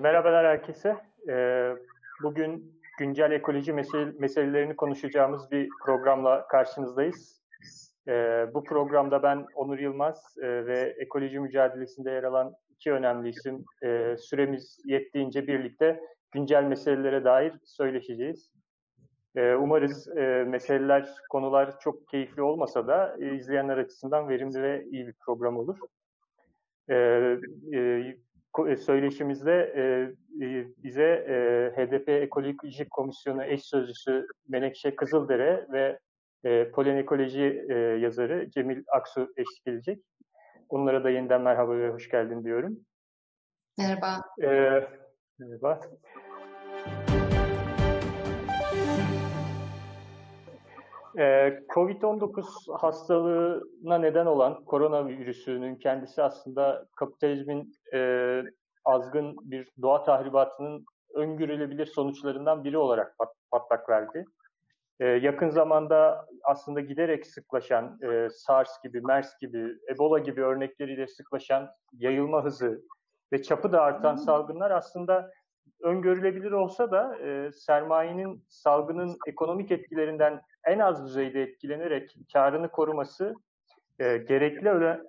merhabalar herkese. E, bugün güncel ekoloji mesele, meselelerini konuşacağımız bir programla karşınızdayız. E, bu programda ben Onur Yılmaz e, ve ekoloji mücadelesinde yer alan iki önemli isim e, süremiz yettiğince birlikte güncel meselelere dair söyleşeceğiz. E, umarız e, meseleler, konular çok keyifli olmasa da e, izleyenler açısından verimli ve iyi bir program olur. E, e, e, söyleşimizde e, e, bize e, HDP Ekoloji Komisyonu eş sözcüsü Menekşe Kızıldere ve e, Polen Ekoloji e, yazarı Cemil Aksu eşlik edecek. Onlara da yeniden merhaba ve hoş geldin diyorum. Merhaba. E, merhaba. Covid-19 hastalığına neden olan koronavirüsünün kendisi aslında kapitalizmin e, azgın bir doğa tahribatının öngörülebilir sonuçlarından biri olarak pat, patlak verdi. E, yakın zamanda aslında giderek sıklaşan e, SARS gibi, MERS gibi, Ebola gibi örnekleriyle sıklaşan yayılma hızı ve çapı da artan salgınlar aslında öngörülebilir olsa da e, sermayenin salgının ekonomik etkilerinden en az düzeyde etkilenerek karını koruması e, gerekli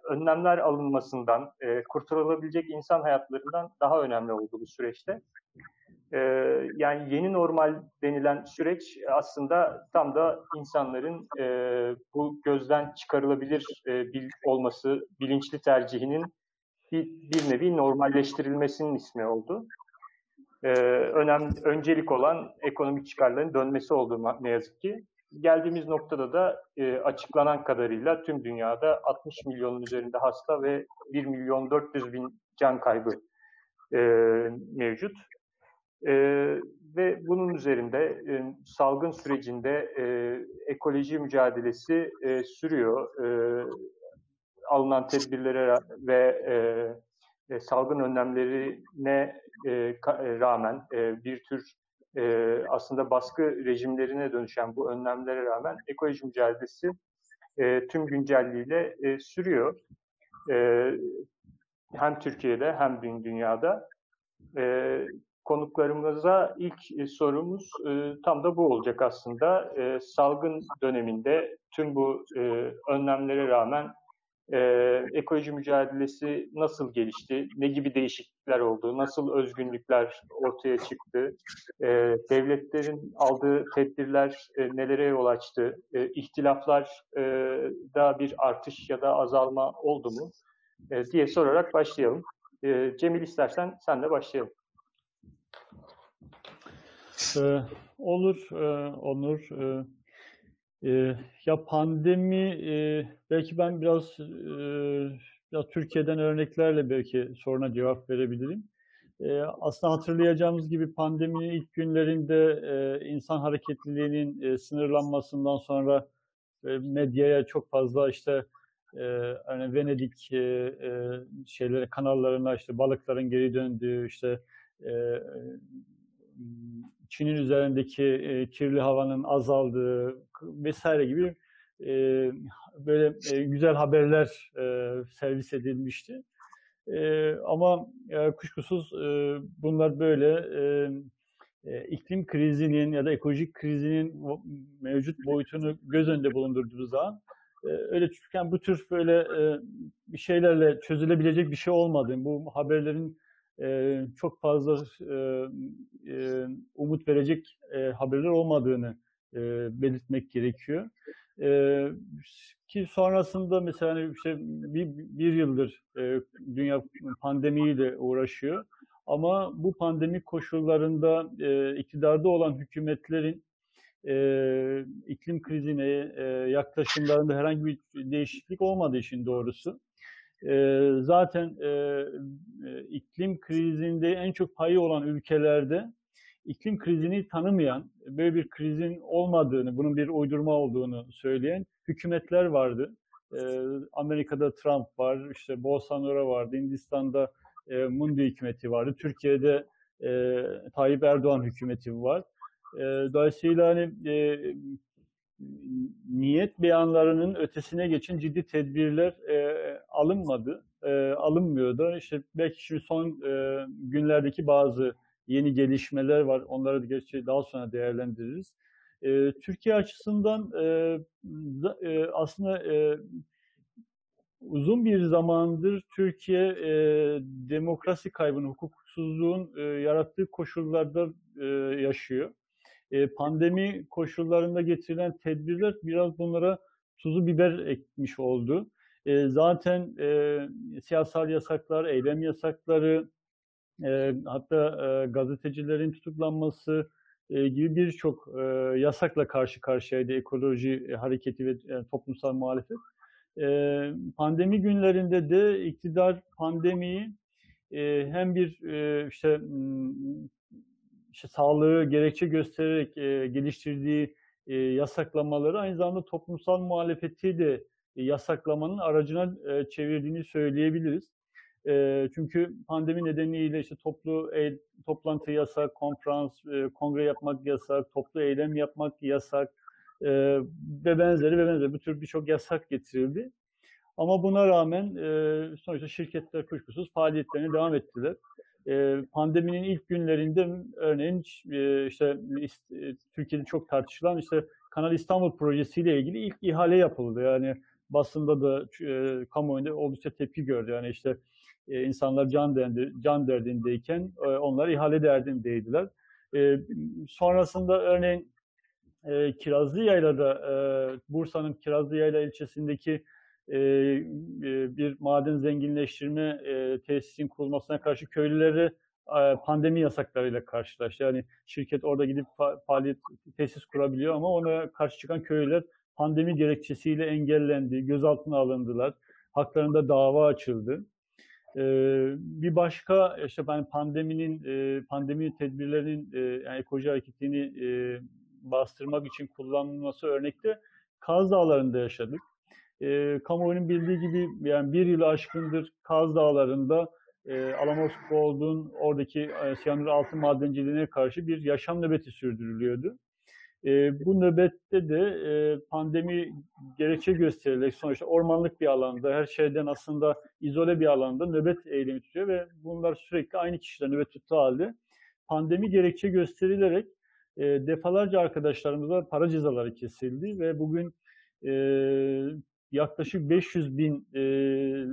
önlemler alınmasından, e, kurtarılabilecek insan hayatlarından daha önemli oldu bu süreçte. E, yani yeni normal denilen süreç aslında tam da insanların e, bu gözden çıkarılabilir e, bil, olması, bilinçli tercihinin bir, bir nevi normalleştirilmesinin ismi oldu. Ee, önemli, öncelik olan ekonomik çıkarların dönmesi oldu ne yazık ki geldiğimiz noktada da e, açıklanan kadarıyla tüm dünyada 60 milyonun üzerinde hasta ve 1 milyon 400 bin can kaybı e, mevcut. E, ve bunun üzerinde e, salgın sürecinde e, ekoloji mücadelesi e, sürüyor. E, alınan tedbirlere ve e, e, salgın önlemlerine e, rağmen e, bir tür e, aslında baskı rejimlerine dönüşen bu önlemlere rağmen ekoloji mücadelesi e, tüm güncelliğiyle e, sürüyor. E, hem Türkiye'de hem dünyada. E, konuklarımıza ilk e, sorumuz e, tam da bu olacak aslında. E, salgın döneminde tüm bu e, önlemlere rağmen e, ekoloji mücadelesi nasıl gelişti, ne gibi değişiklikler oldu, nasıl özgünlükler ortaya çıktı, e, devletlerin aldığı tedbirler e, nelere yol açtı, e, ihtilaflar e, da bir artış ya da azalma oldu mu e, diye sorarak başlayalım. E, Cemil istersen sen de başlayalım. Ee, olur, e, Onur. E, e, ya pandemi e, belki ben biraz e, biraz Türkiye'den örneklerle belki soruna cevap verebilirim. E, aslında hatırlayacağımız gibi pandeminin ilk günlerinde e, insan hareketliliğinin e, sınırlanmasından sonra e, medyaya çok fazla işte e, hani Venedik e, e, şeylere kanallarına işte balıkların geri döndüğü işte e, Çin'in üzerindeki e, kirli havanın azaldığı vesaire gibi e, böyle e, güzel haberler e, servis edilmişti. E, ama e, kuşkusuz e, bunlar böyle e, e, iklim krizinin ya da ekolojik krizinin mevcut boyutunu göz önünde bulundurduğu zaman e, öyle yani bu tür böyle e, şeylerle çözülebilecek bir şey olmadı. Bu haberlerin çok fazla umut verecek haberler olmadığını belirtmek gerekiyor. Ki sonrasında mesela hani işte bir, bir yıldır dünya pandemiyle uğraşıyor. Ama bu pandemi koşullarında iktidarda olan hükümetlerin e, iklim krizine e, yaklaşımlarında herhangi bir değişiklik olmadığı için doğrusu zaten e, e, iklim krizinde en çok payı olan ülkelerde iklim krizini tanımayan, böyle bir krizin olmadığını, bunun bir uydurma olduğunu söyleyen hükümetler vardı. E, Amerika'da Trump var, işte Bolsonaro vardı, Hindistan'da e, Mundi hükümeti vardı, Türkiye'de Tayyip Erdoğan hükümeti var. E, dolayısıyla hani niyet beyanlarının ötesine geçin ciddi tedbirler e, alınmadı, e, alınmıyordu. İşte belki şimdi son e, günlerdeki bazı yeni gelişmeler var. Onları gerçi daha sonra değerlendiririz. E, Türkiye açısından e, da, e, aslında e, uzun bir zamandır Türkiye e, demokrasi kaybını, hukuksuzluğun e, yarattığı koşullarda e, yaşıyor. Pandemi koşullarında getirilen tedbirler biraz bunlara tuzu biber ekmiş oldu. Zaten siyasal yasaklar, eylem yasakları, hatta gazetecilerin tutuklanması gibi birçok yasakla karşı karşıyaydı ekoloji hareketi ve toplumsal muhalefet. Pandemi günlerinde de iktidar pandemiyi hem bir işte işte sağlığı gerekçe göstererek e, geliştirdiği e, yasaklamaları aynı zamanda toplumsal muhalefeti de e, yasaklamanın aracına e, çevirdiğini söyleyebiliriz. E, çünkü pandemi nedeniyle işte toplu e, toplantı yasak, konferans, e, kongre yapmak yasak, toplu eylem yapmak yasak e, ve benzeri ve benzeri bu tür birçok yasak getirildi. Ama buna rağmen e, sonuçta şirketler kuşkusuz faaliyetlerine devam ettiler. Pandeminin ilk günlerinde örneğin işte Türkiye'de çok tartışılan işte Kanal İstanbul projesiyle ilgili ilk ihale yapıldı. Yani basında da kamuoyunda oldukça tepki gördü. Yani işte insanlar can, derdi, can derdindeyken onlar ihale derdindeydiler. Sonrasında örneğin Kirazlıyayla'da e, Bursa'nın Kirazlıyayla ilçesindeki e, e, bir maden zenginleştirme e, tesisin kurulmasına karşı köylüleri pandemi yasaklarıyla karşılaştı. Yani şirket orada gidip fa- faaliyet tesis kurabiliyor ama ona karşı çıkan köylüler pandemi gerekçesiyle engellendi, gözaltına alındılar, haklarında dava açıldı. Bir başka işte ben pandeminin pandemi tedbirlerinin e, yani ekoloji hareketini bastırmak için kullanılması örnekte Kaz Dağları'nda yaşadık. E, kamuoyunun bildiği gibi yani bir yıl aşkındır Kaz Dağları'nda e, Alamos Gold'un oradaki e, siyanür altın madenciliğine karşı bir yaşam nöbeti sürdürülüyordu. E, bu nöbette de e, pandemi gerekçe gösterilerek sonuçta ormanlık bir alanda, her şeyden aslında izole bir alanda nöbet eylemi tutuyor ve bunlar sürekli aynı kişiler nöbet tuttuğu halde pandemi gerekçe gösterilerek e, defalarca arkadaşlarımıza para cezaları kesildi ve bugün e, yaklaşık 500 bin e,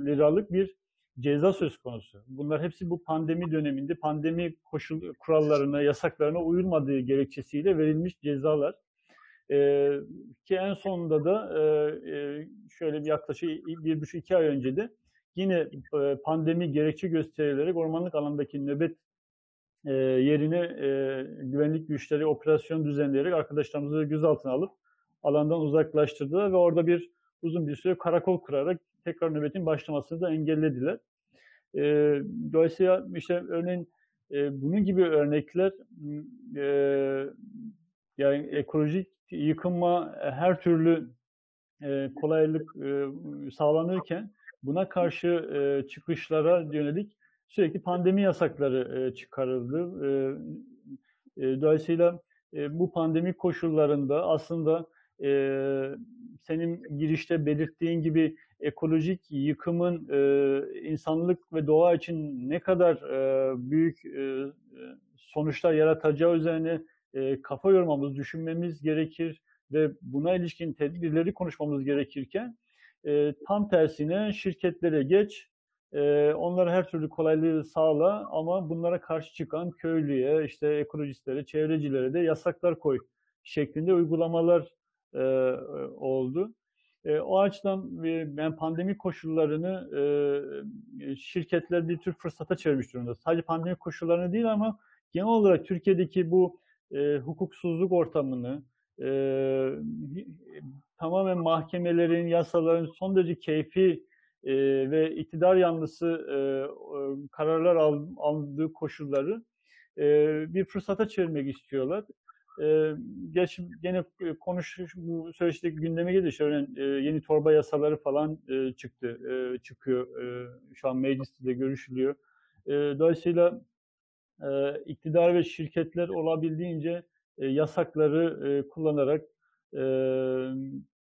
liralık bir ceza söz konusu. Bunlar hepsi bu pandemi döneminde pandemi koşul kurallarına, yasaklarına uyulmadığı gerekçesiyle verilmiş cezalar. Ee, ki en sonunda da e, e şöyle bir yaklaşık bir buçuk iki ay önce de yine e, pandemi gerekçe gösterilerek ormanlık alandaki nöbet e, yerine e, güvenlik güçleri operasyon düzenleyerek arkadaşlarımızı gözaltına alıp alandan uzaklaştırdılar ve orada bir uzun bir süre karakol kurarak tekrar nöbetin başlamasını da engellediler. E, dolayısıyla işte örneğin e, bunun gibi örnekler e, yani ekolojik yıkınma her türlü e, kolaylık e, sağlanırken buna karşı e, çıkışlara yönelik sürekli pandemi yasakları e, çıkarıldı. E, e, dolayısıyla e, bu pandemi koşullarında aslında e, senin girişte belirttiğin gibi ekolojik yıkımın e, insanlık ve doğa için ne kadar e, büyük e, sonuçlar yaratacağı üzerine e, kafa yormamız, düşünmemiz gerekir ve buna ilişkin tedbirleri konuşmamız gerekirken e, tam tersine şirketlere geç, e, onlara her türlü kolaylığı sağla ama bunlara karşı çıkan köylüye, işte ekolojistlere, çevrecilere de yasaklar koy şeklinde uygulamalar e, oldu. E, o açıdan e, ben pandemi koşullarını e, şirketler bir tür fırsata çevirmiş durumda. Sadece pandemi koşullarını değil ama genel olarak Türkiye'deki bu e, hukuksuzluk ortamını e, tamamen mahkemelerin, yasaların son derece keyfi e, ve iktidar yanlısı e, kararlar aldığı koşulları e, bir fırsata çevirmek istiyorlar. E, geç gene konuş bu süreçte gündeme geldi. İşte e, yeni torba yasaları falan e, çıktı, e, çıkıyor. E, şu an mecliste de görüşülüyor. E, dolayısıyla e, iktidar ve şirketler olabildiğince e, yasakları e, kullanarak e,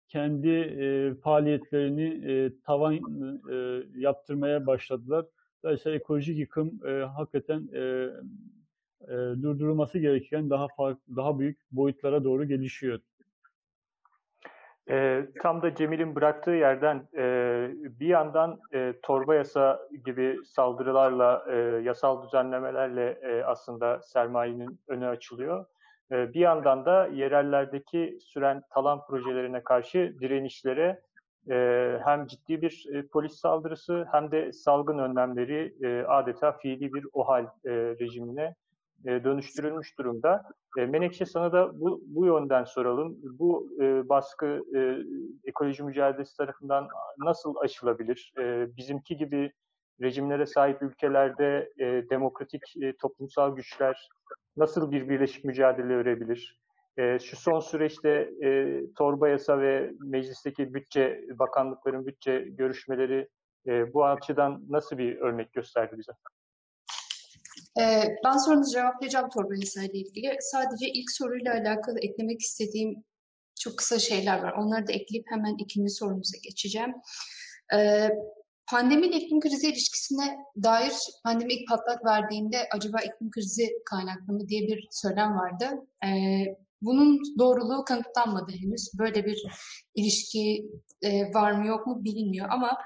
kendi e, faaliyetlerini e, tavan e, yaptırmaya başladılar. Dolayısıyla ekolojik yıkım e, hakikaten e, e, durdurulması gereken daha farklı, daha büyük boyutlara doğru gelişiyor. E, tam da Cemil'in bıraktığı yerden e, bir yandan e, torba yasa gibi saldırılarla, e, yasal düzenlemelerle e, aslında sermayenin önü açılıyor. E, bir yandan da yerellerdeki süren talan projelerine karşı direnişlere e, hem ciddi bir e, polis saldırısı hem de salgın önlemleri e, adeta fiili bir OHAL e, rejimine e, dönüştürülmüş durumda. E, Menekşe sana da bu, bu yönden soralım. Bu e, baskı e, ekoloji mücadelesi tarafından nasıl aşılabilir? E, bizimki gibi rejimlere sahip ülkelerde e, demokratik e, toplumsal güçler nasıl bir birleşik mücadele örebilir? E, şu son süreçte e, torba yasa ve meclisteki bütçe, bakanlıkların bütçe görüşmeleri e, bu açıdan nasıl bir örnek gösterdi bize? Ee, ben sorunuzu cevaplayacağım torba yasayla ilgili. Sadece ilk soruyla alakalı eklemek istediğim çok kısa şeyler var. Onları da ekleyip hemen ikinci sorumuza geçeceğim. Ee, pandemi ile iklim krizi ilişkisine dair pandemi ilk patlak verdiğinde acaba iklim krizi kaynaklı mı diye bir söylem vardı. Ee, bunun doğruluğu kanıtlanmadı henüz. Böyle bir ilişki e, var mı yok mu bilinmiyor ama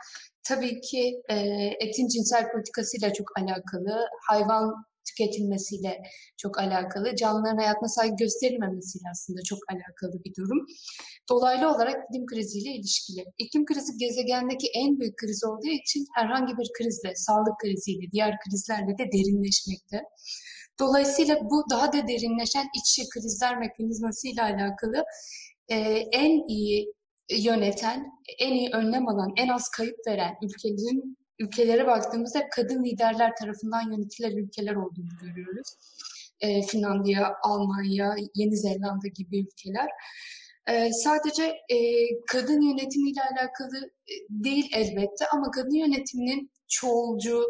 tabii ki e, etin cinsel politikasıyla çok alakalı, hayvan tüketilmesiyle çok alakalı, canlıların hayatına saygı gösterilmemesiyle aslında çok alakalı bir durum. Dolaylı olarak iklim kriziyle ilişkili. İklim krizi gezegendeki en büyük kriz olduğu için herhangi bir krizle, sağlık kriziyle, diğer krizlerle de derinleşmekte. Dolayısıyla bu daha da derinleşen iç krizler mekanizması ile alakalı e, en iyi yöneten, en iyi önlem alan, en az kayıp veren ülkelerin ülkelere baktığımızda kadın liderler tarafından yönetilen ülkeler olduğunu görüyoruz. E, Finlandiya, Almanya, Yeni Zelanda gibi ülkeler. E, sadece e, kadın yönetimiyle alakalı değil elbette ama kadın yönetiminin çoğulcu,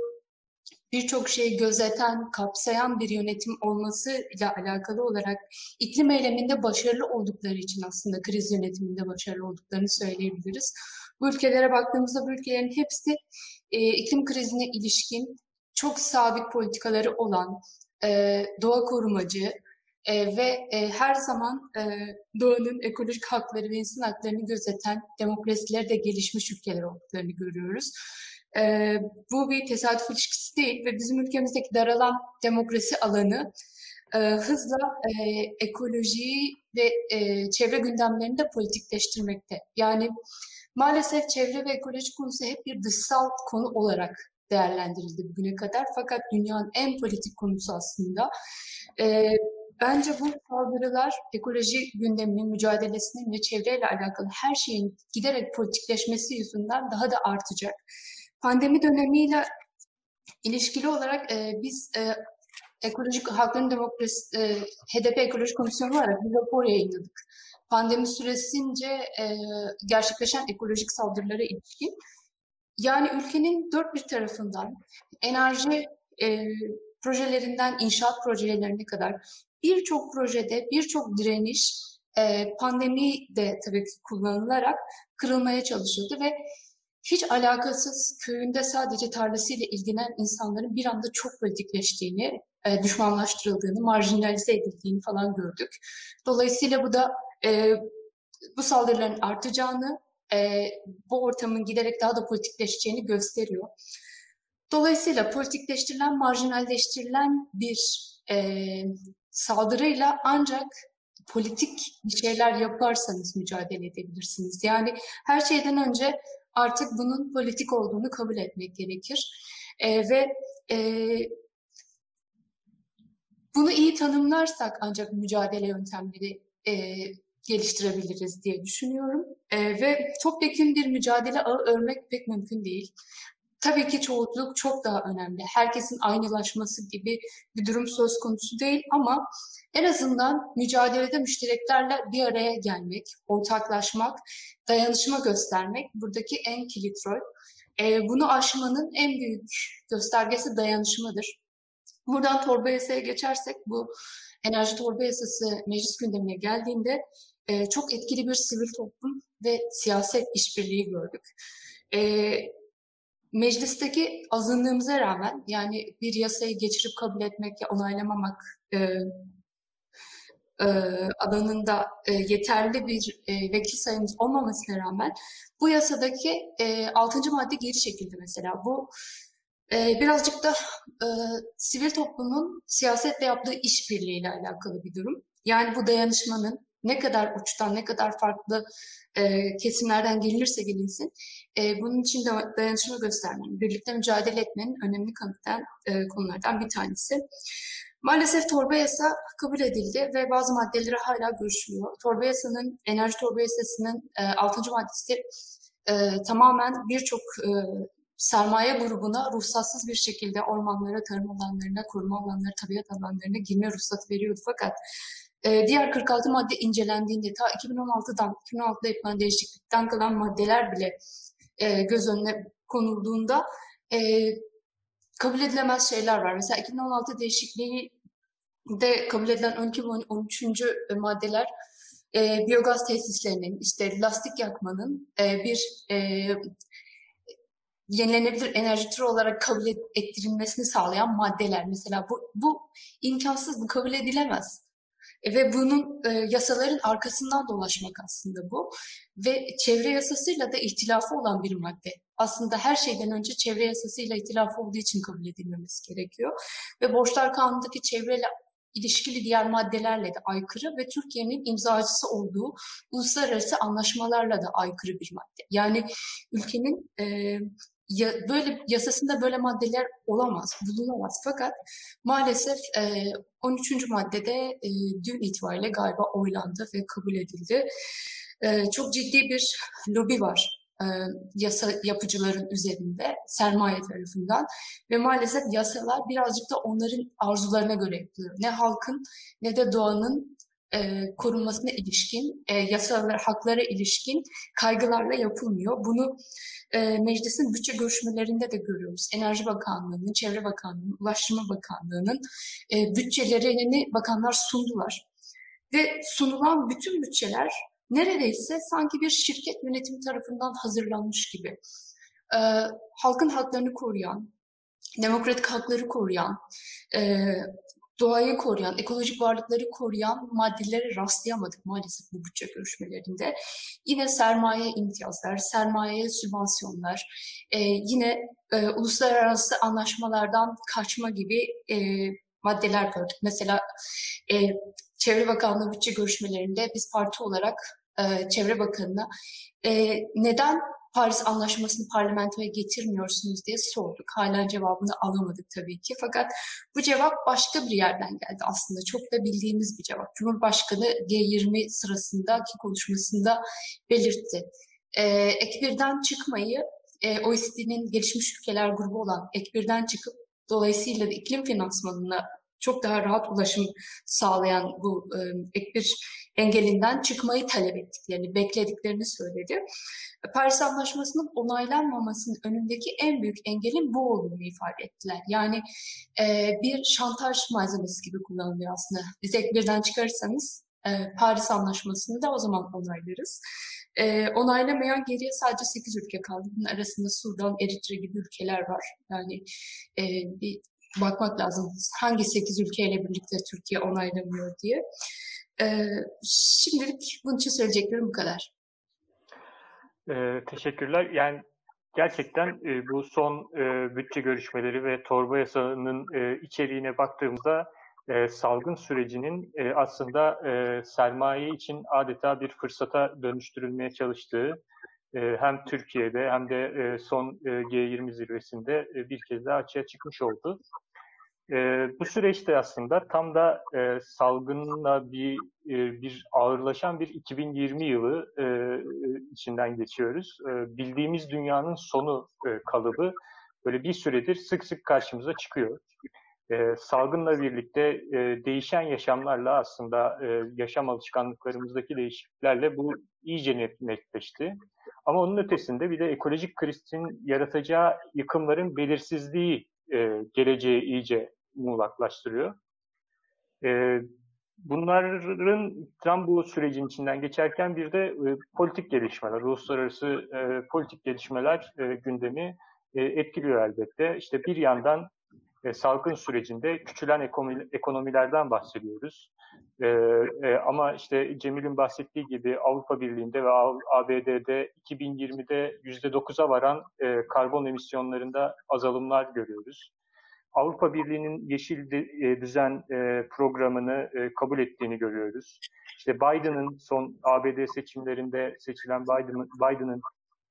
birçok şeyi gözeten, kapsayan bir yönetim olmasıyla alakalı olarak iklim eyleminde başarılı oldukları için aslında kriz yönetiminde başarılı olduklarını söyleyebiliriz. Bu ülkelere baktığımızda bu ülkelerin hepsi e, iklim krizine ilişkin çok sabit politikaları olan, e, doğa korumacı e, ve e, her zaman e, doğanın ekolojik hakları ve insan haklarını gözeten demokrasileri de gelişmiş ülkeler olduklarını görüyoruz. E, bu bir tesadüf ilişkisi değil ve bizim ülkemizdeki daralan demokrasi alanı e, hızla e, ekolojiyi ve e, çevre gündemlerini de politikleştirmekte. Yani maalesef çevre ve ekoloji konusu hep bir dışsal konu olarak değerlendirildi bugüne kadar. Fakat dünyanın en politik konusu aslında. E, bence bu saldırılar ekoloji gündeminin, mücadelesinin ve çevreyle alakalı her şeyin giderek politikleşmesi yüzünden daha da artacak. Pandemi dönemiyle ilişkili olarak e, biz e, Ekolojik Halkların Demokrasi, e, HDP Ekoloji Komisyonu olarak bir rapor yayınladık. Pandemi süresince e, gerçekleşen ekolojik saldırılara ilişkin. Yani ülkenin dört bir tarafından enerji e, projelerinden inşaat projelerine kadar birçok projede birçok direniş e, pandemi de tabii ki kullanılarak kırılmaya çalışıldı ve hiç alakasız köyünde sadece tarlasıyla ilgilenen insanların bir anda çok politikleştiğini, e, düşmanlaştırıldığını, marjinalize edildiğini falan gördük. Dolayısıyla bu da e, bu saldırıların artacağını, e, bu ortamın giderek daha da politikleşeceğini gösteriyor. Dolayısıyla politikleştirilen, marjinalleştirilen bir e, saldırıyla ancak politik şeyler yaparsanız mücadele edebilirsiniz. Yani her şeyden önce artık bunun politik olduğunu kabul etmek gerekir. E, ve e, bunu iyi tanımlarsak ancak mücadele yöntemleri e, geliştirebiliriz diye düşünüyorum. E, ve topyekun bir mücadele ağı örmek pek mümkün değil. Tabii ki çoğunluk çok daha önemli. Herkesin aynılaşması gibi bir durum söz konusu değil ama en azından mücadelede müştereklerle bir araya gelmek, ortaklaşmak, dayanışma göstermek buradaki en kilit rol. E, bunu aşmanın en büyük göstergesi dayanışmadır. Buradan torba yasaya geçersek bu enerji torba yasası meclis gündemine geldiğinde e, çok etkili bir sivil toplum ve siyaset işbirliği gördük. E, meclisteki azınlığımıza rağmen yani bir yasayı geçirip kabul etmek ya onaylamamak e, e, alanında e, yeterli bir e, vekil sayımız olmamasına rağmen bu yasadaki e, 6. madde geri çekildi mesela. Bu e, birazcık da e, sivil toplumun siyasetle yaptığı işbirliğiyle alakalı bir durum. Yani bu dayanışmanın ne kadar uçtan, ne kadar farklı e, kesimlerden gelinirse gelinsin, e, bunun için de dayanışma göstermenin, birlikte mücadele etmenin önemli kanıtlayan e, konulardan bir tanesi. Maalesef torba yasa kabul edildi ve bazı maddeleri hala görüşülüyor. Torba yasanın, enerji torba yasasının e, 6. maddesi e, tamamen birçok e, sermaye grubuna ruhsatsız bir şekilde ormanlara, tarım alanlarına, koruma alanları, tabiat alanlarına girme ruhsatı veriyordu. Fakat e, diğer 46 madde incelendiğinde ta 2016'dan 2016'da yapılan değişiklikten kalan maddeler bile e, göz önüne konulduğunda e, kabul edilemez şeyler var. Mesela 2016 değişikliği de kabul edilen 12 ve 13. maddeler e, biyogaz tesislerinin, işte lastik yakmanın e, bir e, yenilenebilir enerji türü olarak kabul ettirilmesini sağlayan maddeler. Mesela bu, bu imkansız, bu kabul edilemez. E, ve bunun e, yasaların arkasından dolaşmak aslında bu. Ve çevre yasasıyla da ihtilafı olan bir madde. Aslında her şeyden önce çevre yasasıyla ihtilafı olduğu için kabul edilmemesi gerekiyor. Ve Borçlar Kanunu'ndaki çevreyle ilişkili diğer maddelerle de aykırı ve Türkiye'nin imzacısı olduğu uluslararası anlaşmalarla da aykırı bir madde. Yani ülkenin e, ya, böyle yasasında böyle maddeler olamaz, bulunamaz. Fakat maalesef e, 13. maddede e, dün itibariyle galiba oylandı ve kabul edildi. E, çok ciddi bir lobi var e, yasa yapıcıların üzerinde sermaye tarafından ve maalesef yasalar birazcık da onların arzularına göre yapılıyor. Ne halkın ne de doğanın e, korunmasına ilişkin, e, yasalar, haklara ilişkin kaygılarla yapılmıyor. Bunu e, meclisin bütçe görüşmelerinde de görüyoruz. Enerji Bakanlığı'nın, Çevre Bakanlığı'nın, Ulaştırma Bakanlığı'nın e, bütçelerini bakanlar sundular. Ve sunulan bütün bütçeler neredeyse sanki bir şirket yönetimi tarafından hazırlanmış gibi. E, halkın haklarını koruyan, demokratik hakları koruyan, e, doğayı koruyan, ekolojik varlıkları koruyan maddelere rastlayamadık maalesef bu bütçe görüşmelerinde. Yine sermaye imtiyazlar, sermaye sübvansiyonlar, e, yine e, uluslararası anlaşmalardan kaçma gibi e, maddeler gördük. Mesela e, Çevre Bakanlığı bütçe görüşmelerinde biz parti olarak e, Çevre Bakanı'na e, neden Paris Anlaşması'nı parlamentoya getirmiyorsunuz diye sorduk. Hala cevabını alamadık tabii ki. Fakat bu cevap başka bir yerden geldi aslında. Çok da bildiğimiz bir cevap. Cumhurbaşkanı G20 sırasındaki konuşmasında belirtti. Ee, ek birden çıkmayı e, OECD'nin gelişmiş ülkeler grubu olan ek birden çıkıp dolayısıyla da iklim finansmanına çok daha rahat ulaşım sağlayan bu e, ek bir engelinden çıkmayı talep ettiklerini, beklediklerini söyledi. Paris Anlaşması'nın onaylanmamasının önündeki en büyük engelin bu olduğunu ifade ettiler. Yani e, bir şantaj malzemesi gibi kullanılıyor aslında. Biz ek birden çıkarırsanız e, Paris Anlaşması'nı da o zaman onaylarız. E, onaylamayan geriye sadece 8 ülke kaldı. Bunun arasında Sudan, Eritre gibi ülkeler var. Yani e, bir bakmak lazım. Hangi 8 ülkeyle birlikte Türkiye onaylamıyor diye. Ee, şimdilik bunun için söyleyeceklerim bu kadar. Ee, teşekkürler. Yani gerçekten e, bu son e, bütçe görüşmeleri ve torba yasanın e, içeriğine baktığımızda e, salgın sürecinin e, aslında e, sermaye için adeta bir fırsata dönüştürülmeye çalıştığı e, hem Türkiye'de hem de e, son e, G20 zirvesinde e, bir kez daha açığa çıkmış oldu. E, bu süreçte aslında tam da e, salgınla bir e, bir ağırlaşan bir 2020 yılı e, içinden geçiyoruz. E, bildiğimiz dünyanın sonu e, kalıbı böyle bir süredir sık sık karşımıza çıkıyor. E, salgınla birlikte e, değişen yaşamlarla aslında e, yaşam alışkanlıklarımızdaki değişikliklerle bu iyice netleşti. Ama onun ötesinde bir de ekolojik krizin yaratacağı yıkımların belirsizliği e, geleceği iyice muğlaklaştırıyor. E, bunların tam bu sürecin içinden geçerken bir de e, politik gelişmeler, uluslararası e, politik gelişmeler e, gündemi e, etkiliyor elbette. İşte bir yandan e, salgın sürecinde küçülen ekonomi, ekonomilerden bahsediyoruz. E, e, ama işte Cemil'in bahsettiği gibi Avrupa Birliği'nde ve ABD'de 2020'de %9'a varan e, karbon emisyonlarında azalımlar görüyoruz. Avrupa Birliği'nin yeşil e, düzen e, programını e, kabul ettiğini görüyoruz. İşte Biden'ın son ABD seçimlerinde seçilen Biden'ın Biden'ın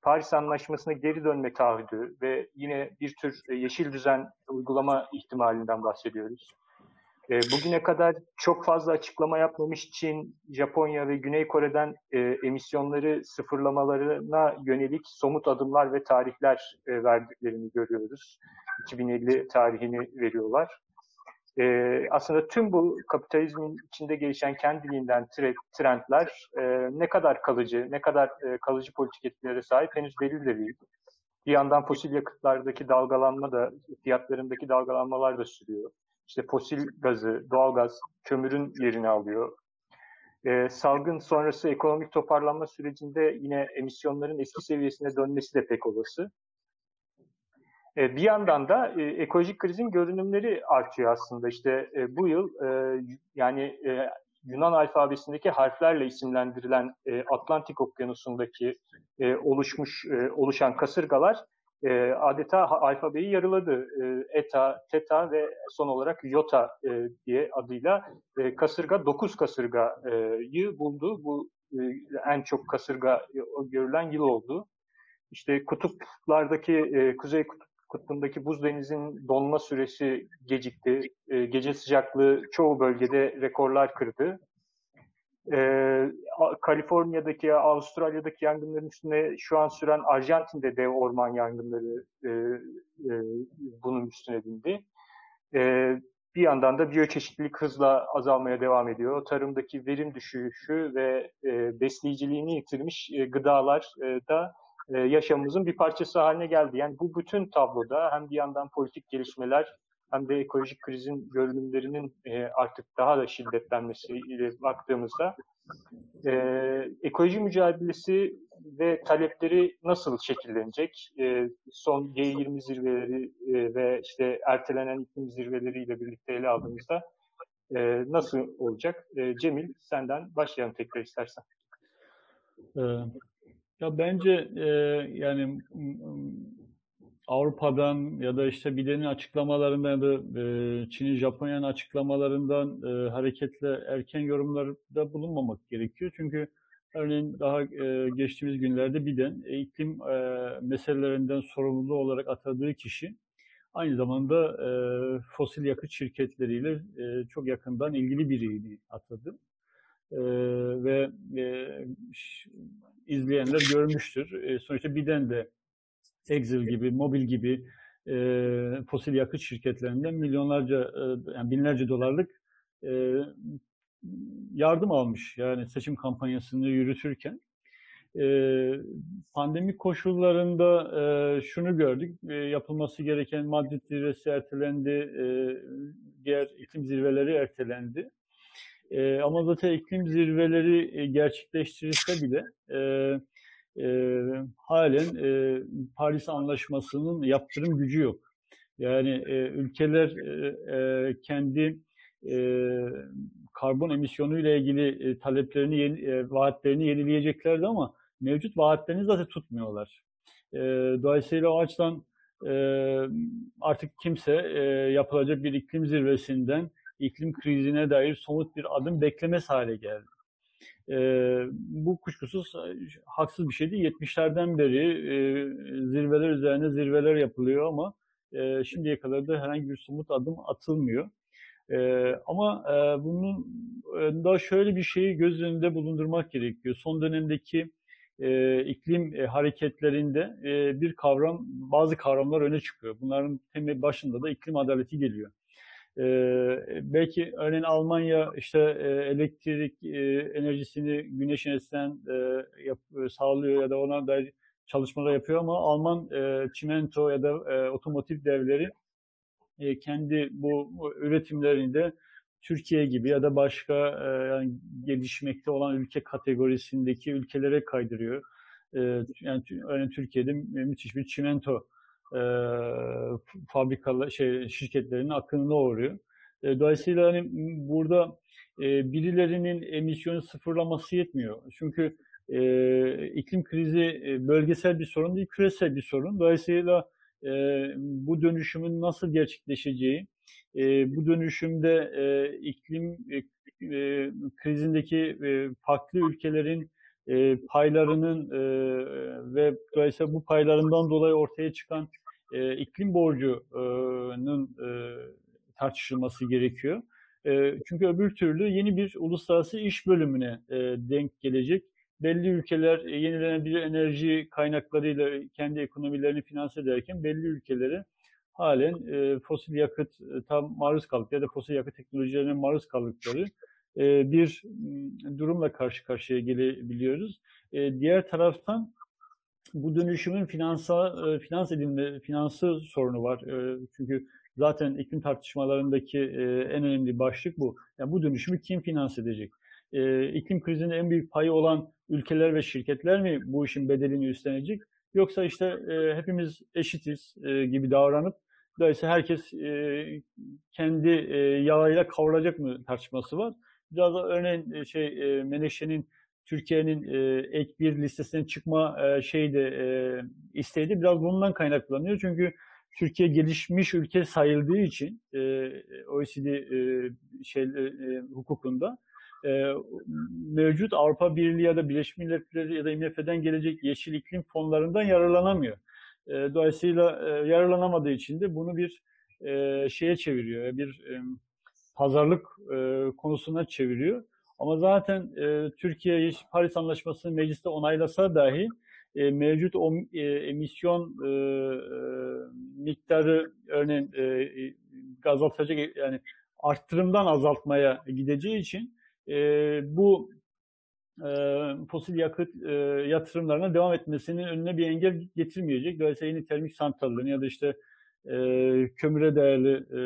Paris Anlaşması'na geri dönme taahhüdü ve yine bir tür yeşil düzen uygulama ihtimalinden bahsediyoruz. Bugüne kadar çok fazla açıklama yapmamış Çin, Japonya ve Güney Kore'den emisyonları sıfırlamalarına yönelik somut adımlar ve tarihler verdiklerini görüyoruz. 2050 tarihini veriyorlar. E, aslında tüm bu kapitalizmin içinde gelişen kendiliğinden trendler e, ne kadar kalıcı, ne kadar e, kalıcı politik etkilere sahip henüz belli de değil. Bir yandan fosil yakıtlardaki dalgalanma da, fiyatlarındaki dalgalanmalar da sürüyor. İşte fosil gazı, doğalgaz, kömürün yerini alıyor. E, salgın sonrası ekonomik toparlanma sürecinde yine emisyonların eski seviyesine dönmesi de pek olası. E, bir yandan da e, ekolojik krizin görünümleri artıyor aslında. İşte e, bu yıl yani Yunan alfabesindeki harflerle isimlendirilen Atlantik Okyanusu'ndaki oluşmuş oluşan kasırgalar adeta alfabeyi yarıladı. Eta, Teta ve son olarak Iota diye adıyla kasırga 9 kasırgayı buldu. Bu en çok kasırga görülen yıl oldu. İşte kutuplardaki Kuzey Kutup kutbundaki buz denizin donma süresi gecikti. E, gece sıcaklığı çoğu bölgede rekorlar kırdı. E, Kaliforniya'daki, Avustralya'daki yangınların üstüne şu an süren Arjantin'de dev orman yangınları e, e, bunun üstüne bindi. E, bir yandan da biyoçeşitlilik hızla azalmaya devam ediyor. Tarımdaki verim düşüşü ve e, besleyiciliğini yitirmiş e, gıdalar e, da e, yaşamımızın bir parçası haline geldi. Yani bu bütün tabloda hem bir yandan politik gelişmeler hem de ekolojik krizin görünümlerinin e, artık daha da şiddetlenmesiyle baktığımızda e, ekoloji mücadelesi ve talepleri nasıl şekillenecek? E, son G20 zirveleri ve işte ertelenen iklim zirveleriyle birlikte ele aldığımızda nasıl olacak? Cemil senden başlayalım tekrar istersen. Ya bence e, yani Avrupa'dan ya da işte Biden'in açıklamalarından ya da e, Çin'in, Japonya'nın açıklamalarından e, hareketle erken yorumlarda bulunmamak gerekiyor. Çünkü örneğin daha e, geçtiğimiz günlerde Biden iklim e, meselelerinden sorumlu olarak atadığı kişi aynı zamanda e, fosil yakıt şirketleriyle e, çok yakından ilgili birini atadı. E, ve e, izleyenler görmüştür. E, sonuçta Biden de Exil gibi, Mobil gibi e, fosil yakıt şirketlerinden milyonlarca, e, yani binlerce dolarlık e, yardım almış. Yani seçim kampanyasını yürütürken. E, pandemi koşullarında e, şunu gördük, e, yapılması gereken Madrid zirvesi ertelendi, e, diğer iklim zirveleri ertelendi. E, ama zaten iklim zirveleri e, gerçekleştirilse bile e, e, halen e, Paris Anlaşması'nın yaptırım gücü yok. Yani e, ülkeler e, e, kendi e, karbon emisyonu ile ilgili e, taleplerini, yeni, e, vaatlerini yenileyeceklerdi ama mevcut vaatlerini zaten tutmuyorlar. E, dolayısıyla o açıdan e, artık kimse e, yapılacak bir iklim zirvesinden iklim krizine dair somut bir adım beklemez hale geldi. E, bu kuşkusuz haksız bir şey değil. 70'lerden beri e, zirveler üzerine zirveler yapılıyor ama e, şimdiye kadar da herhangi bir somut adım atılmıyor. E, ama e, bunun da şöyle bir şeyi göz önünde bulundurmak gerekiyor. Son dönemdeki e, iklim e, hareketlerinde e, bir kavram, bazı kavramlar öne çıkıyor. Bunların temel başında da iklim adaleti geliyor. Ee, belki örneğin Almanya işte e, elektrik e, enerjisini güneş enerjisinden e, yap, sağlıyor ya da ona da çalışmalar yapıyor ama Alman e, çimento ya da e, otomotiv devleri e, kendi bu üretimlerinde Türkiye gibi ya da başka yani gelişmekte olan ülke kategorisindeki ülkelere kaydırıyor. Yani örneğin Türkiye'de müthiş bir çimento fabrikalar şey şirketlerinin akınına uğruyor. Dolayısıyla hani burada birilerinin emisyonu sıfırlaması yetmiyor. Çünkü e, iklim krizi e, bölgesel bir sorun değil, küresel bir sorun. Dolayısıyla e, bu dönüşümün nasıl gerçekleşeceği, e, bu dönüşümde e, iklim e, e, krizindeki e, farklı ülkelerin e, paylarının e, ve dolayısıyla bu paylarından dolayı ortaya çıkan e, iklim borcunun e, tartışılması gerekiyor. E, çünkü öbür türlü yeni bir uluslararası iş bölümüne e, denk gelecek belli ülkeler e, yenilenebilir enerji kaynaklarıyla kendi ekonomilerini finanse ederken belli ülkeleri halen e, fosil yakıt e, tam maruz kaldık ya da fosil yakıt teknolojilerine maruz kaldıkları e, bir durumla karşı karşıya gelebiliyoruz. E, diğer taraftan bu dönüşümün finansa, e, finans edilme, finansı sorunu var. Çünkü zaten iklim tartışmalarındaki en önemli başlık bu. Yani bu dönüşümü kim finanse edecek? E, iklim krizinin en büyük payı olan ülkeler ve şirketler mi bu işin bedelini üstlenecek? Yoksa işte hepimiz eşitiz gibi davranıp dolayısıyla herkes kendi e, yağıyla kavrulacak mı tartışması var. Biraz da örneğin e, şey e, Menekşe'nin Türkiye'nin e, ek bir listesine çıkma şeyi de isteği biraz bundan kaynaklanıyor. Çünkü Türkiye gelişmiş ülke sayıldığı için OECD şey hukukunda mevcut Avrupa Birliği ya da Birleşmiş Milletleri ya da IMF'den gelecek yeşil iklim fonlarından yararlanamıyor. Dolayısıyla yararlanamadığı için de bunu bir şeye çeviriyor, bir pazarlık e, konusuna çeviriyor. Ama zaten e, Türkiye Paris Anlaşması'nı mecliste onaylasa dahi e, mevcut o e, emisyon e, e, miktarı örneğin e, azaltacak yani arttırımdan azaltmaya gideceği için e, bu e, fosil yakıt e, yatırımlarına devam etmesinin önüne bir engel getirmeyecek. Dolayısıyla yeni termik santrallerin ya da işte e, kömüre değerli, e,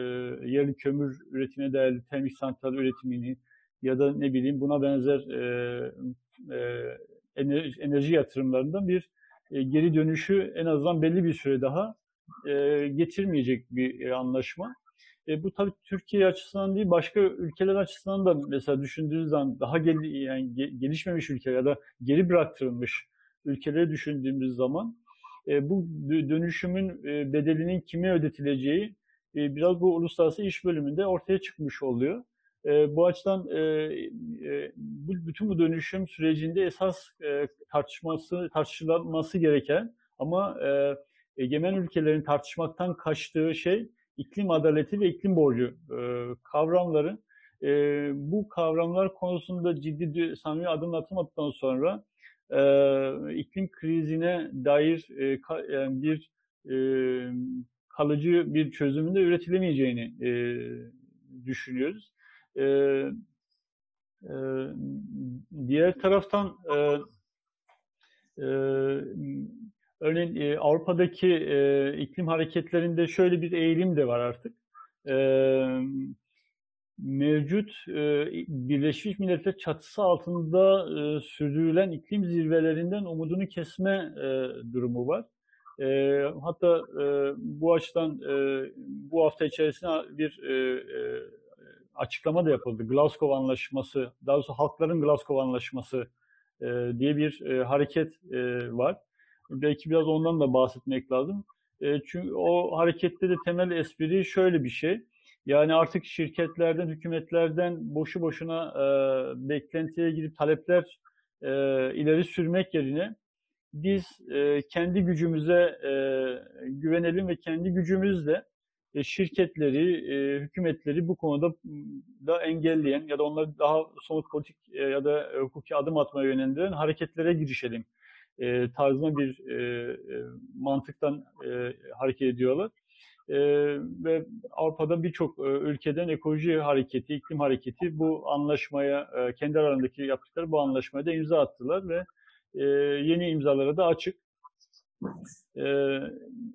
yerli kömür üretimine değerli termik santral üretimini ya da ne bileyim buna benzer e, e, enerji, enerji yatırımlarından bir e, geri dönüşü en azından belli bir süre daha e, getirmeyecek bir e, anlaşma. E, bu tabii Türkiye açısından değil, başka ülkeler açısından da mesela düşündüğünüz zaman daha gel, yani gelişmemiş ülke ya da geri bıraktırılmış ülkeleri düşündüğümüz zaman bu dönüşümün e, bedelinin kime ödetileceği e, biraz bu uluslararası iş bölümünde ortaya çıkmış oluyor. E, bu açıdan e, e, bütün bu dönüşüm sürecinde esas e, tartışması tartışılması gereken ama e, egemen ülkelerin tartışmaktan kaçtığı şey iklim adaleti ve iklim borcu e, kavramları e, bu kavramlar konusunda ciddi samimi adım atılmadıktan sonra e, iklim krizine dair e, ka, yani bir e, kalıcı bir çözümün de üretilemeyeceğini e, düşünüyoruz. E, e, diğer taraftan e, e, Örneğin e, Avrupa'daki e, iklim hareketlerinde şöyle bir eğilim de var artık. E, mevcut e, Birleşmiş Milletler çatısı altında e, sürdürülen iklim zirvelerinden umudunu kesme e, durumu var. E, hatta e, bu açıdan e, bu hafta içerisinde bir e, e, açıklama da yapıldı. Glasgow Anlaşması, daha doğrusu Halkların Glasgow Anlaşması e, diye bir e, hareket e, var. Belki biraz ondan da bahsetmek lazım. E, çünkü o harekette de temel espri şöyle bir şey. Yani artık şirketlerden, hükümetlerden boşu boşuna e, beklentiye girip talepler e, ileri sürmek yerine biz e, kendi gücümüze e, güvenelim ve kendi gücümüzle e, şirketleri, e, hükümetleri bu konuda da engelleyen ya da onları daha somut politik e, ya da hukuki adım atmaya yönlendiren hareketlere girişelim e, tarzına bir e, e, mantıktan e, hareket ediyorlar. E, ve Avrupa'da birçok e, ülkeden ekoloji hareketi, iklim hareketi bu anlaşmaya, e, kendi aralarındaki yaptıkları bu anlaşmaya da imza attılar ve e, yeni imzalara da açık. E,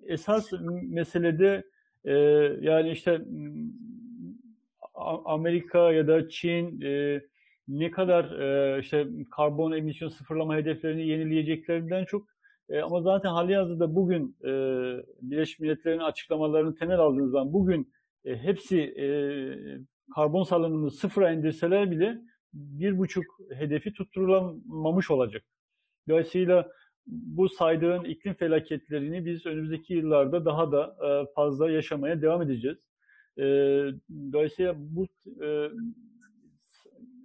esas meselede e, yani işte Amerika ya da Çin e, ne kadar e, işte karbon emisyon sıfırlama hedeflerini yenileyeceklerinden çok e, ama zaten hali hazırda bugün e, Birleşmiş Milletler'in açıklamalarını temel aldığınız bugün e, hepsi e, karbon salınımını sıfıra indirseler bile bir buçuk hedefi tutturulamamış olacak. Dolayısıyla bu saydığın iklim felaketlerini biz önümüzdeki yıllarda daha da e, fazla yaşamaya devam edeceğiz. E, dolayısıyla bu e,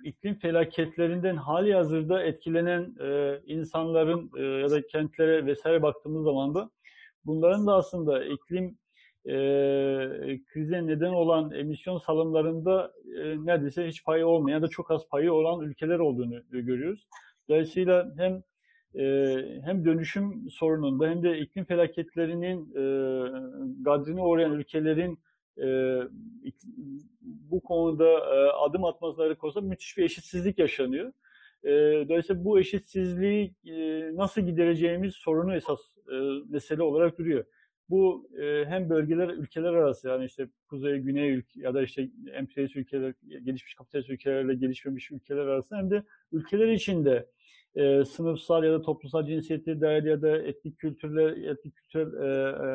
iklim felaketlerinden hali hazırda etkilenen e, insanların e, ya da kentlere vesaire baktığımız zaman da bunların da aslında iklim e, krize neden olan emisyon salımlarında e, neredeyse hiç payı olmayan ya da çok az payı olan ülkeler olduğunu e, görüyoruz. Dolayısıyla hem e, hem dönüşüm sorununda hem de iklim felaketlerinin e, gadrine uğrayan ülkelerin e, bu konuda e, adım atmaları konusunda müthiş bir eşitsizlik yaşanıyor. E, dolayısıyla bu eşitsizliği e, nasıl gidereceğimiz sorunu esas e, mesele olarak duruyor. Bu e, hem bölgeler, ülkeler arası yani işte kuzey, güney ülke ya da işte emperyalist ülkeler, gelişmiş kapitalist ülkelerle gelişmemiş ülkeler arasında hem de ülkeler içinde e, sınıfsal ya da toplumsal cinsiyete dair ya da etnik kültürler, etnik kültür, e, e,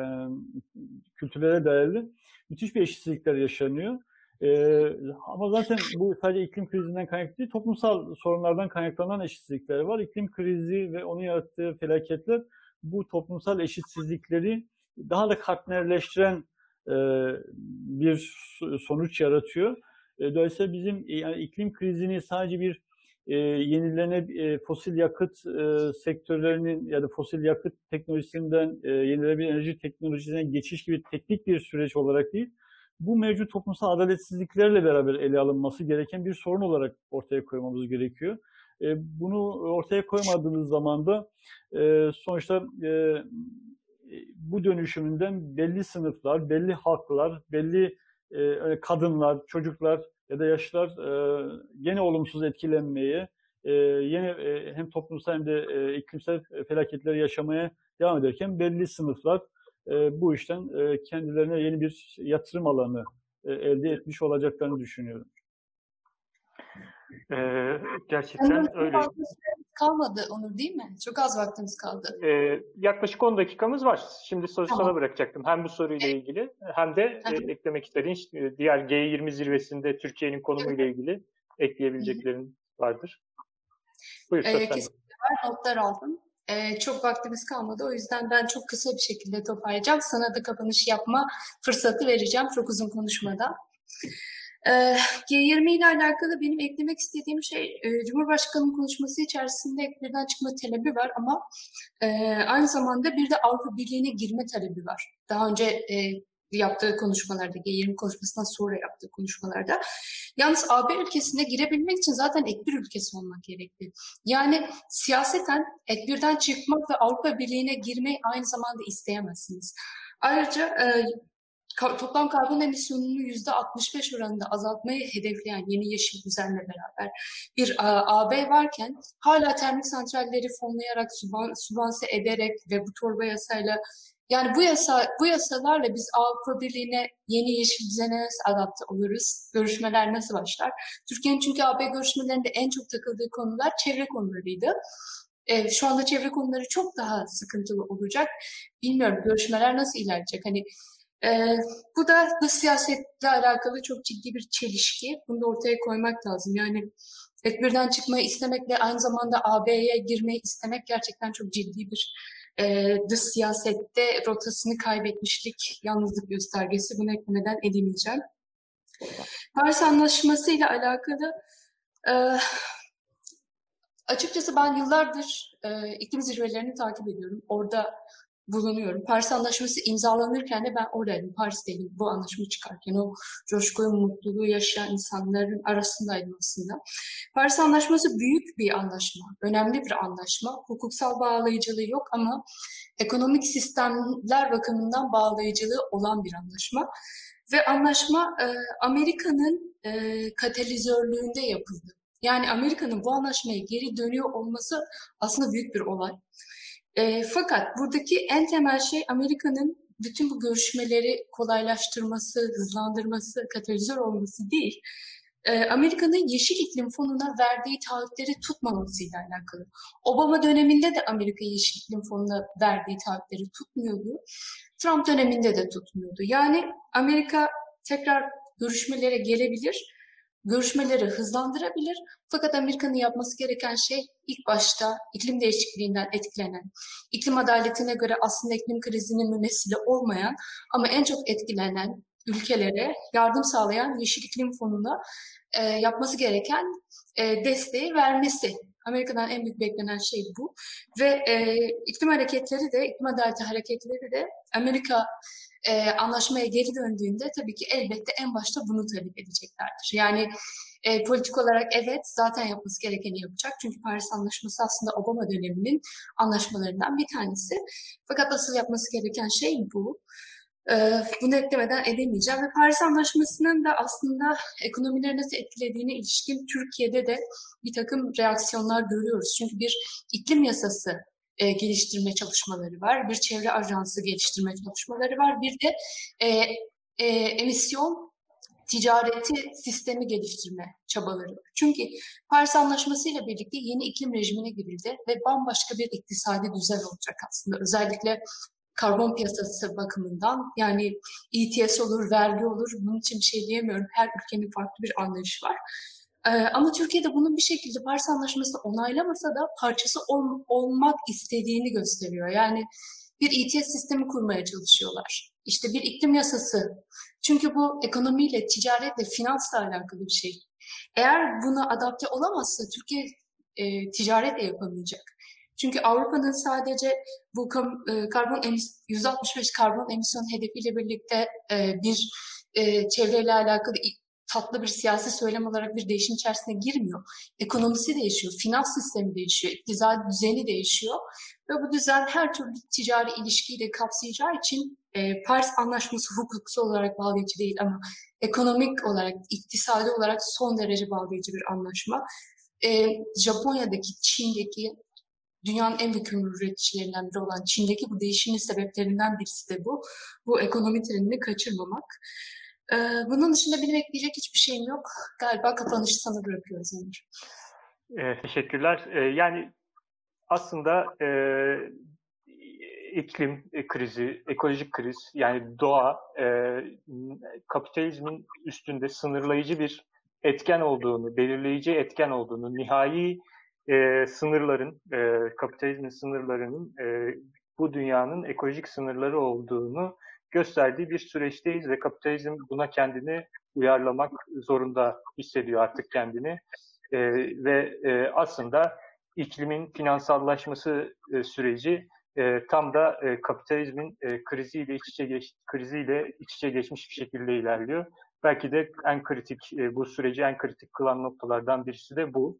kültürlere dair müthiş bir eşitsizlikler yaşanıyor. E, ama zaten bu sadece iklim krizinden kaynaklı değil, toplumsal sorunlardan kaynaklanan eşitsizlikler var. İklim krizi ve onun yarattığı felaketler bu toplumsal eşitsizlikleri daha da katmerleştiren e, bir sonuç yaratıyor. E, dolayısıyla bizim yani iklim krizini sadece bir e, yenilene e, fosil yakıt e, sektörlerinin ya da fosil yakıt teknolojisinden e, yenilenebilir enerji teknolojisine geçiş gibi teknik bir süreç olarak değil, bu mevcut toplumsal adaletsizliklerle beraber ele alınması gereken bir sorun olarak ortaya koymamız gerekiyor. E, bunu ortaya koymadığımız zaman da e, sonuçta e, bu dönüşümünden belli sınıflar, belli halklar, belli e, kadınlar, çocuklar ya da yaşlılar e, gene olumsuz etkilenmeye, e, yine e, hem toplumsal hem de iklimsel felaketleri yaşamaya devam ederken belli sınıflar bu işten kendilerine yeni bir yatırım alanı elde etmiş olacaklarını düşünüyorum. Ee, gerçekten öyle. Kalmadı Onur değil mi? Çok az vaktimiz kaldı. Ee, yaklaşık 10 dakikamız var. Şimdi soru tamam. sana bıracaktım. Hem bu soruyla ilgili hem de e, eklemek istediğin diğer G20 zirvesinde Türkiye'nin konumuyla ilgili ekleyebileceklerin vardır. Buyur ee, kesinlikle var. Notlar aldım. Ee, çok vaktimiz kalmadı. O yüzden ben çok kısa bir şekilde toparlayacağım. Sana da kapanış yapma fırsatı vereceğim çok uzun konuşmadan. G20 ile alakalı benim eklemek istediğim şey Cumhurbaşkanı'nın konuşması içerisinde eklerden çıkma talebi var ama aynı zamanda bir de Avrupa Birliği'ne girme talebi var. Daha önce yaptığı konuşmalarda, G20 konuşmasından sonra yaptığı konuşmalarda. Yalnız AB ülkesine girebilmek için zaten ek bir ülkesi olmak gerekli. Yani siyaseten ek birden çıkmak ve Avrupa Birliği'ne girmeyi aynı zamanda isteyemezsiniz. Ayrıca toplam karbon emisyonunu yüzde 65 oranında azaltmayı hedefleyen yeni yeşil düzenle beraber bir AB varken hala termik santralleri fonlayarak, sübvanse ederek ve bu torba yasayla yani bu yasa bu yasalarla biz Avrupa Birliği'ne yeni yeşil düzene adapte oluruz? Görüşmeler nasıl başlar? Türkiye'nin çünkü AB görüşmelerinde en çok takıldığı konular çevre konularıydı. Ee, şu anda çevre konuları çok daha sıkıntılı olacak. Bilmiyorum görüşmeler nasıl ilerleyecek? Hani ee, bu da dış siyasetle alakalı çok ciddi bir çelişki. Bunu da ortaya koymak lazım. Yani tedbirden çıkmayı istemekle aynı zamanda AB'ye girmeyi istemek gerçekten çok ciddi bir e, dış siyasette rotasını kaybetmişlik, yalnızlık göstergesi. Bunu eklemeden edemeyeceğim. Paris Anlaşması ile alakalı e, açıkçası ben yıllardır e, iklim zirvelerini takip ediyorum. Orada bulunuyorum. Paris Anlaşması imzalanırken de ben oradaydım, Paris'teydim bu anlaşma çıkarken. O coşkuyu, mutluluğu yaşayan insanların arasındaydım aslında. Paris Anlaşması büyük bir anlaşma, önemli bir anlaşma. Hukuksal bağlayıcılığı yok ama ekonomik sistemler bakımından bağlayıcılığı olan bir anlaşma. Ve anlaşma e, Amerika'nın e, katalizörlüğünde yapıldı. Yani Amerika'nın bu anlaşmaya geri dönüyor olması aslında büyük bir olay. E, fakat buradaki en temel şey Amerika'nın bütün bu görüşmeleri kolaylaştırması, hızlandırması, katalizör olması değil, e, Amerika'nın Yeşil İklim Fonu'na verdiği taahhütleri tutmamasıyla alakalı. Obama döneminde de Amerika Yeşil İklim Fonu'na verdiği taahhütleri tutmuyordu. Trump döneminde de tutmuyordu. Yani Amerika tekrar görüşmelere gelebilir görüşmeleri hızlandırabilir. Fakat Amerika'nın yapması gereken şey ilk başta iklim değişikliğinden etkilenen, iklim adaletine göre aslında iklim krizinin mümessili olmayan ama en çok etkilenen ülkelere yardım sağlayan Yeşil İklim Fonu'na e, yapması gereken e, desteği vermesi. Amerika'dan en büyük beklenen şey bu. Ve e, iklim hareketleri de, iklim adaleti hareketleri de Amerika e, anlaşmaya geri döndüğünde tabii ki elbette en başta bunu talep edeceklerdir. Yani e, politik olarak evet zaten yapması gerekeni yapacak. Çünkü Paris Anlaşması aslında Obama döneminin anlaşmalarından bir tanesi. Fakat asıl yapması gereken şey bu. Ee, bunu eklemeden edemeyeceğim. Ve Paris Anlaşması'nın da aslında ekonomileri nasıl etkilediğine ilişkin Türkiye'de de bir takım reaksiyonlar görüyoruz. Çünkü bir iklim yasası e, geliştirme çalışmaları var, bir çevre ajansı geliştirme çalışmaları var, bir de e, e, emisyon ticareti sistemi geliştirme çabaları var. Çünkü Paris Anlaşması ile birlikte yeni iklim rejimine girildi ve bambaşka bir iktisadi düzen olacak aslında. Özellikle karbon piyasası bakımından yani ETS olur, vergi olur bunun için bir şey diyemiyorum. Her ülkenin farklı bir anlayışı var. Ee, ama Türkiye'de bunun bir şekilde Paris Anlaşması'nı onaylamasa da parçası ol, olmak istediğini gösteriyor. Yani bir ETS sistemi kurmaya çalışıyorlar. İşte bir iklim yasası. Çünkü bu ekonomiyle, ticaretle, finansla alakalı bir şey. Eğer buna adapte olamazsa Türkiye e, ticaret de yapamayacak. Çünkü Avrupa'nın sadece bu e, karbon emis 165 karbon emisyon hedefiyle birlikte e, bir e, çevreyle alakalı tatlı bir siyasi söylem olarak bir değişim içerisine girmiyor. Ekonomisi değişiyor, finans sistemi değişiyor, iktisadi düzeni değişiyor ve bu düzen her türlü ticari ilişkiyi de kapsayacağı için e, Paris Anlaşması hukuksal olarak bağlayıcı değil ama ekonomik olarak, iktisadi olarak son derece bağlayıcı bir anlaşma. E, Japonya'daki, Çin'deki dünyanın en büyük üreticilerinden biri olan Çin'deki bu değişimin sebeplerinden birisi de bu. Bu ekonomi trenini kaçırmamak. Ee, bunun dışında benim ekleyecek hiçbir şeyim yok. Galiba kapanışı sana bırakıyoruz Emir. E, teşekkürler. E, yani aslında e, iklim krizi, ekolojik kriz, yani doğa, e, kapitalizmin üstünde sınırlayıcı bir etken olduğunu, belirleyici etken olduğunu, nihai e, sınırların, e, kapitalizmin sınırlarının e, bu dünyanın ekolojik sınırları olduğunu gösterdiği bir süreçteyiz ve kapitalizm buna kendini uyarlamak zorunda hissediyor artık kendini. E, ve e, aslında iklimin finansallaşması e, süreci e, tam da e, kapitalizmin e, kriziyle iç içe geç, kriziyle iç içe geçmiş bir şekilde ilerliyor. Belki de en kritik e, bu süreci en kritik kılan noktalardan birisi de bu.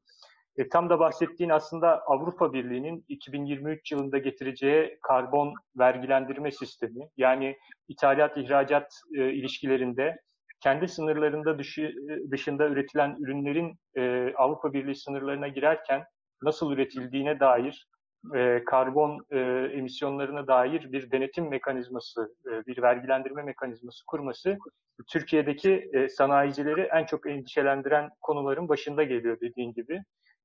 E, tam da bahsettiğin aslında Avrupa Birliği'nin 2023 yılında getireceği karbon vergilendirme sistemi. Yani ithalat ihracat e, ilişkilerinde kendi sınırlarında dışı, e, dışında üretilen ürünlerin e, Avrupa Birliği sınırlarına girerken nasıl üretildiğine dair e, karbon e, emisyonlarına dair bir denetim mekanizması, e, bir vergilendirme mekanizması kurması Türkiye'deki e, sanayicileri en çok endişelendiren konuların başında geliyor dediğin gibi.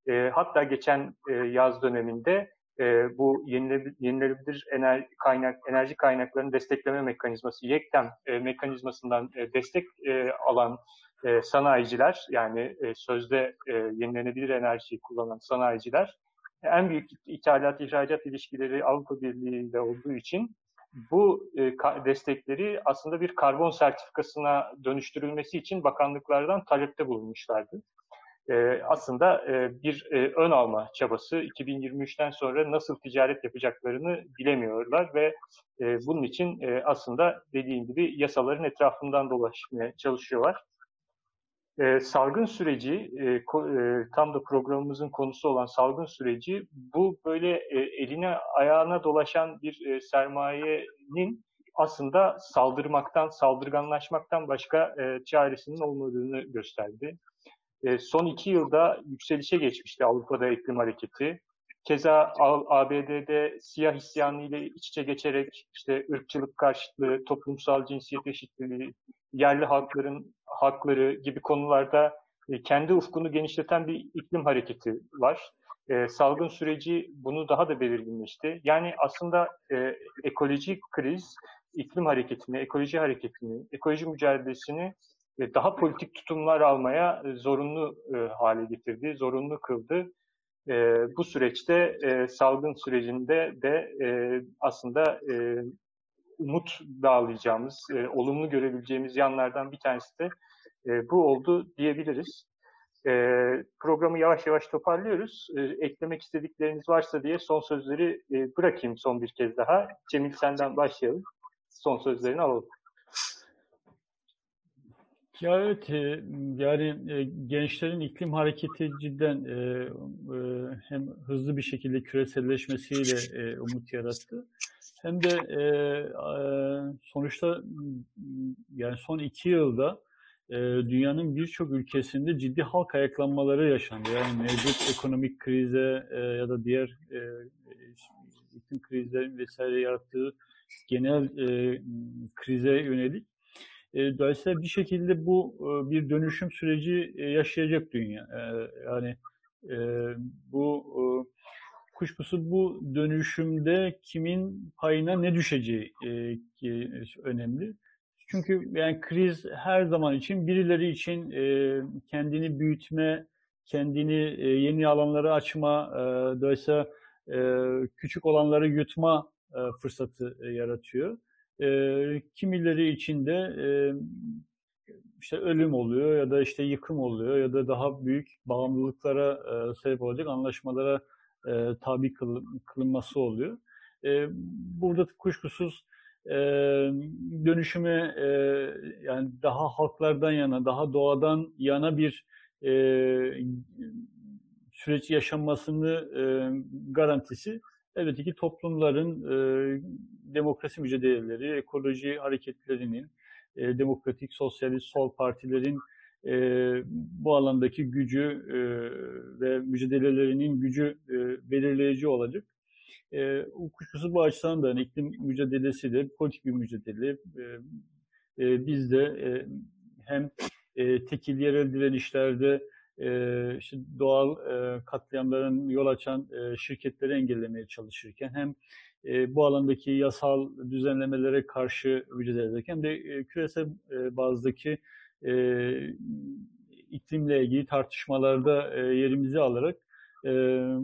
E, hatta geçen e, yaz döneminde e, bu yenilebilir, yenilebilir enerji, kaynak, enerji kaynaklarını destekleme mekanizması, YEKTEM e, mekanizmasından e, destek e, alan e, sanayiciler, yani e, sözde e, yenilenebilir enerjiyi kullanan sanayiciler, en büyük ithalat ihracat ilişkileri Avrupa Birliği olduğu için bu e, destekleri aslında bir karbon sertifikasına dönüştürülmesi için bakanlıklardan talepte bulunmuşlardı e, aslında e, bir e, ön alma çabası 2023'ten sonra nasıl ticaret yapacaklarını bilemiyorlar ve e, bunun için aslında dediğim gibi yasaların etrafından dolaşmaya çalışıyorlar. E, salgın süreci, tam da programımızın konusu olan salgın süreci, bu böyle eline ayağına dolaşan bir sermayenin aslında saldırmaktan, saldırganlaşmaktan başka çaresinin olmadığını gösterdi. E, son iki yılda yükselişe geçmişti Avrupa'da iklim hareketi. keza ABD'de siyah isyanı ile iç içe geçerek işte ırkçılık karşıtlığı, toplumsal cinsiyet eşitliği, yerli halkların hakları gibi konularda e, kendi ufkunu genişleten bir iklim hareketi var. E, salgın süreci bunu daha da belirginleşti. Yani aslında ekolojik kriz iklim hareketini, ekoloji hareketini, ekoloji mücadelesini daha politik tutumlar almaya e, zorunlu e, hale getirdi, zorunlu kıldı. E, bu süreçte e, salgın sürecinde de e, aslında e, umut bağlayacağımız, e, olumlu görebileceğimiz yanlardan bir tanesi de e, bu oldu diyebiliriz. E, programı yavaş yavaş toparlıyoruz. E, eklemek istedikleriniz varsa diye son sözleri e, bırakayım son bir kez daha. Cemil senden başlayalım. Son sözlerini alalım. Ya evet, e, yani e, gençlerin iklim hareketi cidden e, hem hızlı bir şekilde küreselleşmesiyle umut yarattı. Hem de sonuçta yani son iki yılda dünyanın birçok ülkesinde ciddi halk ayaklanmaları yaşandı. Yani mevcut ekonomik krize ya da diğer iklim krizleri vesaire yarattığı genel krize yönelik e, dolayısıyla bir şekilde bu e, bir dönüşüm süreci e, yaşayacak dünya. Yani bu kuşkusu bu dönüşümde kimin payına ne düşeceği önemli. Çünkü yani kriz her zaman için birileri için kendini büyütme, kendini yeni alanları açma, dolayısıyla küçük olanları yutma fırsatı yaratıyor. E, kimileri içinde e, işte ölüm oluyor ya da işte yıkım oluyor ya da daha büyük bağımlılıklara e, sebep olacak anlaşmalara e, tabi kıl, kılınması oluyor. E, burada kuşkusuz e, dönüşüme e, yani daha halklardan yana, daha doğadan yana bir e, süreç yaşanmasını e, garantisi elbette ki toplumların e, demokrasi mücadeleleri, ekoloji hareketlerinin, e, demokratik, sosyalist, sol partilerin e, bu alandaki gücü e, ve mücadelelerinin gücü e, belirleyici olacak. E, kuşkusuz bu açıdan da hani iklim mücadelesi de politik bir mücadele. E, e, biz de e, hem e, tekil yerel direnişlerde e, işte doğal e, katliamların yol açan e, şirketleri engellemeye çalışırken hem e, bu alandaki yasal düzenlemelere karşı mücadele ederken hem de e, küresel e, bazdaki e, iklimle ilgili tartışmalarda e, yerimizi alarak e,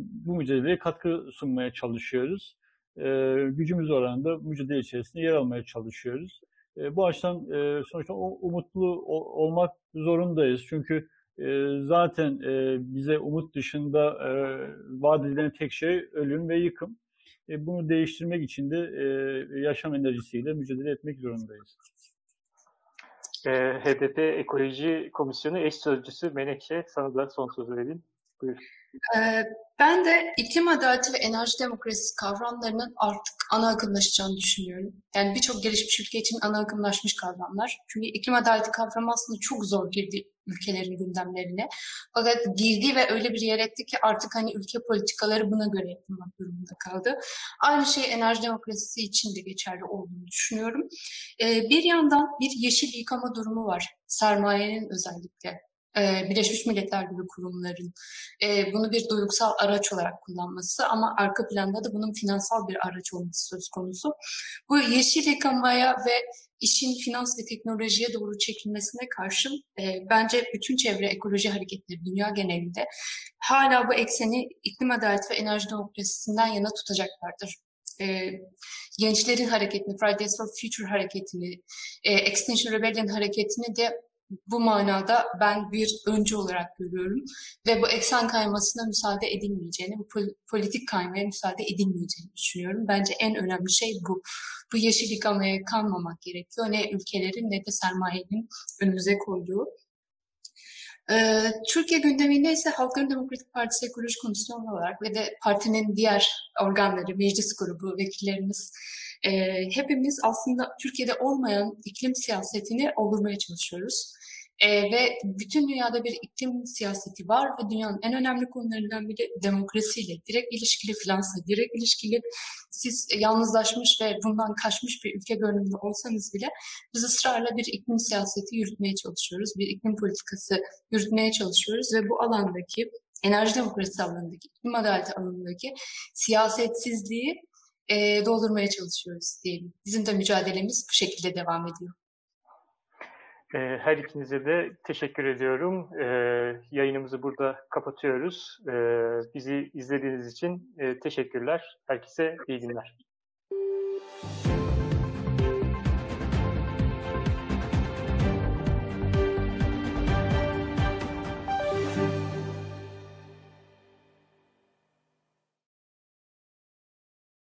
bu mücadeleye katkı sunmaya çalışıyoruz. E, gücümüz oranında mücadele içerisinde yer almaya çalışıyoruz. E, bu açıdan e, sonuçta umutlu olmak zorundayız. Çünkü zaten bize umut dışında vaat edilen tek şey ölüm ve yıkım. E, bunu değiştirmek için de yaşam enerjisiyle mücadele etmek zorundayız. HDP Ekoloji Komisyonu eş sözcüsü Menekşe sana da son sözü vereyim. Buyur. Ee, ben de iklim adaleti ve enerji demokrasisi kavramlarının artık ana akımlaşacağını düşünüyorum. Yani birçok gelişmiş ülke için ana akımlaşmış kavramlar. Çünkü iklim adaleti kavramı aslında çok zor girdi ülkelerin gündemlerine. Fakat girdi ve öyle bir yer etti ki artık hani ülke politikaları buna göre yapılmak durumunda kaldı. Aynı şey enerji demokrasisi için de geçerli olduğunu düşünüyorum. Ee, bir yandan bir yeşil yıkama durumu var. Sermayenin özellikle e, Birleşmiş Milletler gibi kurumların e, bunu bir duygusal araç olarak kullanması ama arka planda da bunun finansal bir araç olması söz konusu. Bu yeşil yıkamaya ve işin finans ve teknolojiye doğru çekilmesine karşın e, bence bütün çevre ekoloji hareketleri dünya genelinde hala bu ekseni iklim adaleti ve enerji demokrasisinden yana tutacaklardır e, gençlerin hareketini, Fridays for Future hareketini, e, Extinction Rebellion hareketini de bu manada ben bir öncü olarak görüyorum ve bu eksen kaymasına müsaade edilmeyeceğini, bu politik kaymaya müsaade edilmeyeceğini düşünüyorum. Bence en önemli şey bu. Bu yeşil yıkamaya kalmamak gerekiyor. Ne ülkelerin ne de sermayenin önümüze koyduğu. Ee, Türkiye gündeminde ise Halkların Demokratik Partisi Ekoloji Komisyonu olarak ve de partinin diğer organları, meclis grubu, vekillerimiz e, hepimiz aslında Türkiye'de olmayan iklim siyasetini olurmaya çalışıyoruz. E, ve bütün dünyada bir iklim siyaseti var ve dünyanın en önemli konularından biri demokrasiyle direkt ilişkili, Fransa direkt ilişkili. Siz yalnızlaşmış ve bundan kaçmış bir ülke görünümlü olsanız bile biz ısrarla bir iklim siyaseti yürütmeye çalışıyoruz. Bir iklim politikası yürütmeye çalışıyoruz ve bu alandaki enerji demokrasisi alanındaki, iklim adaleti alanındaki siyasetsizliği e, doldurmaya çalışıyoruz diyelim. Bizim de mücadelemiz bu şekilde devam ediyor. Her ikinize de teşekkür ediyorum. Yayınımızı burada kapatıyoruz. Bizi izlediğiniz için teşekkürler. Herkese iyi günler.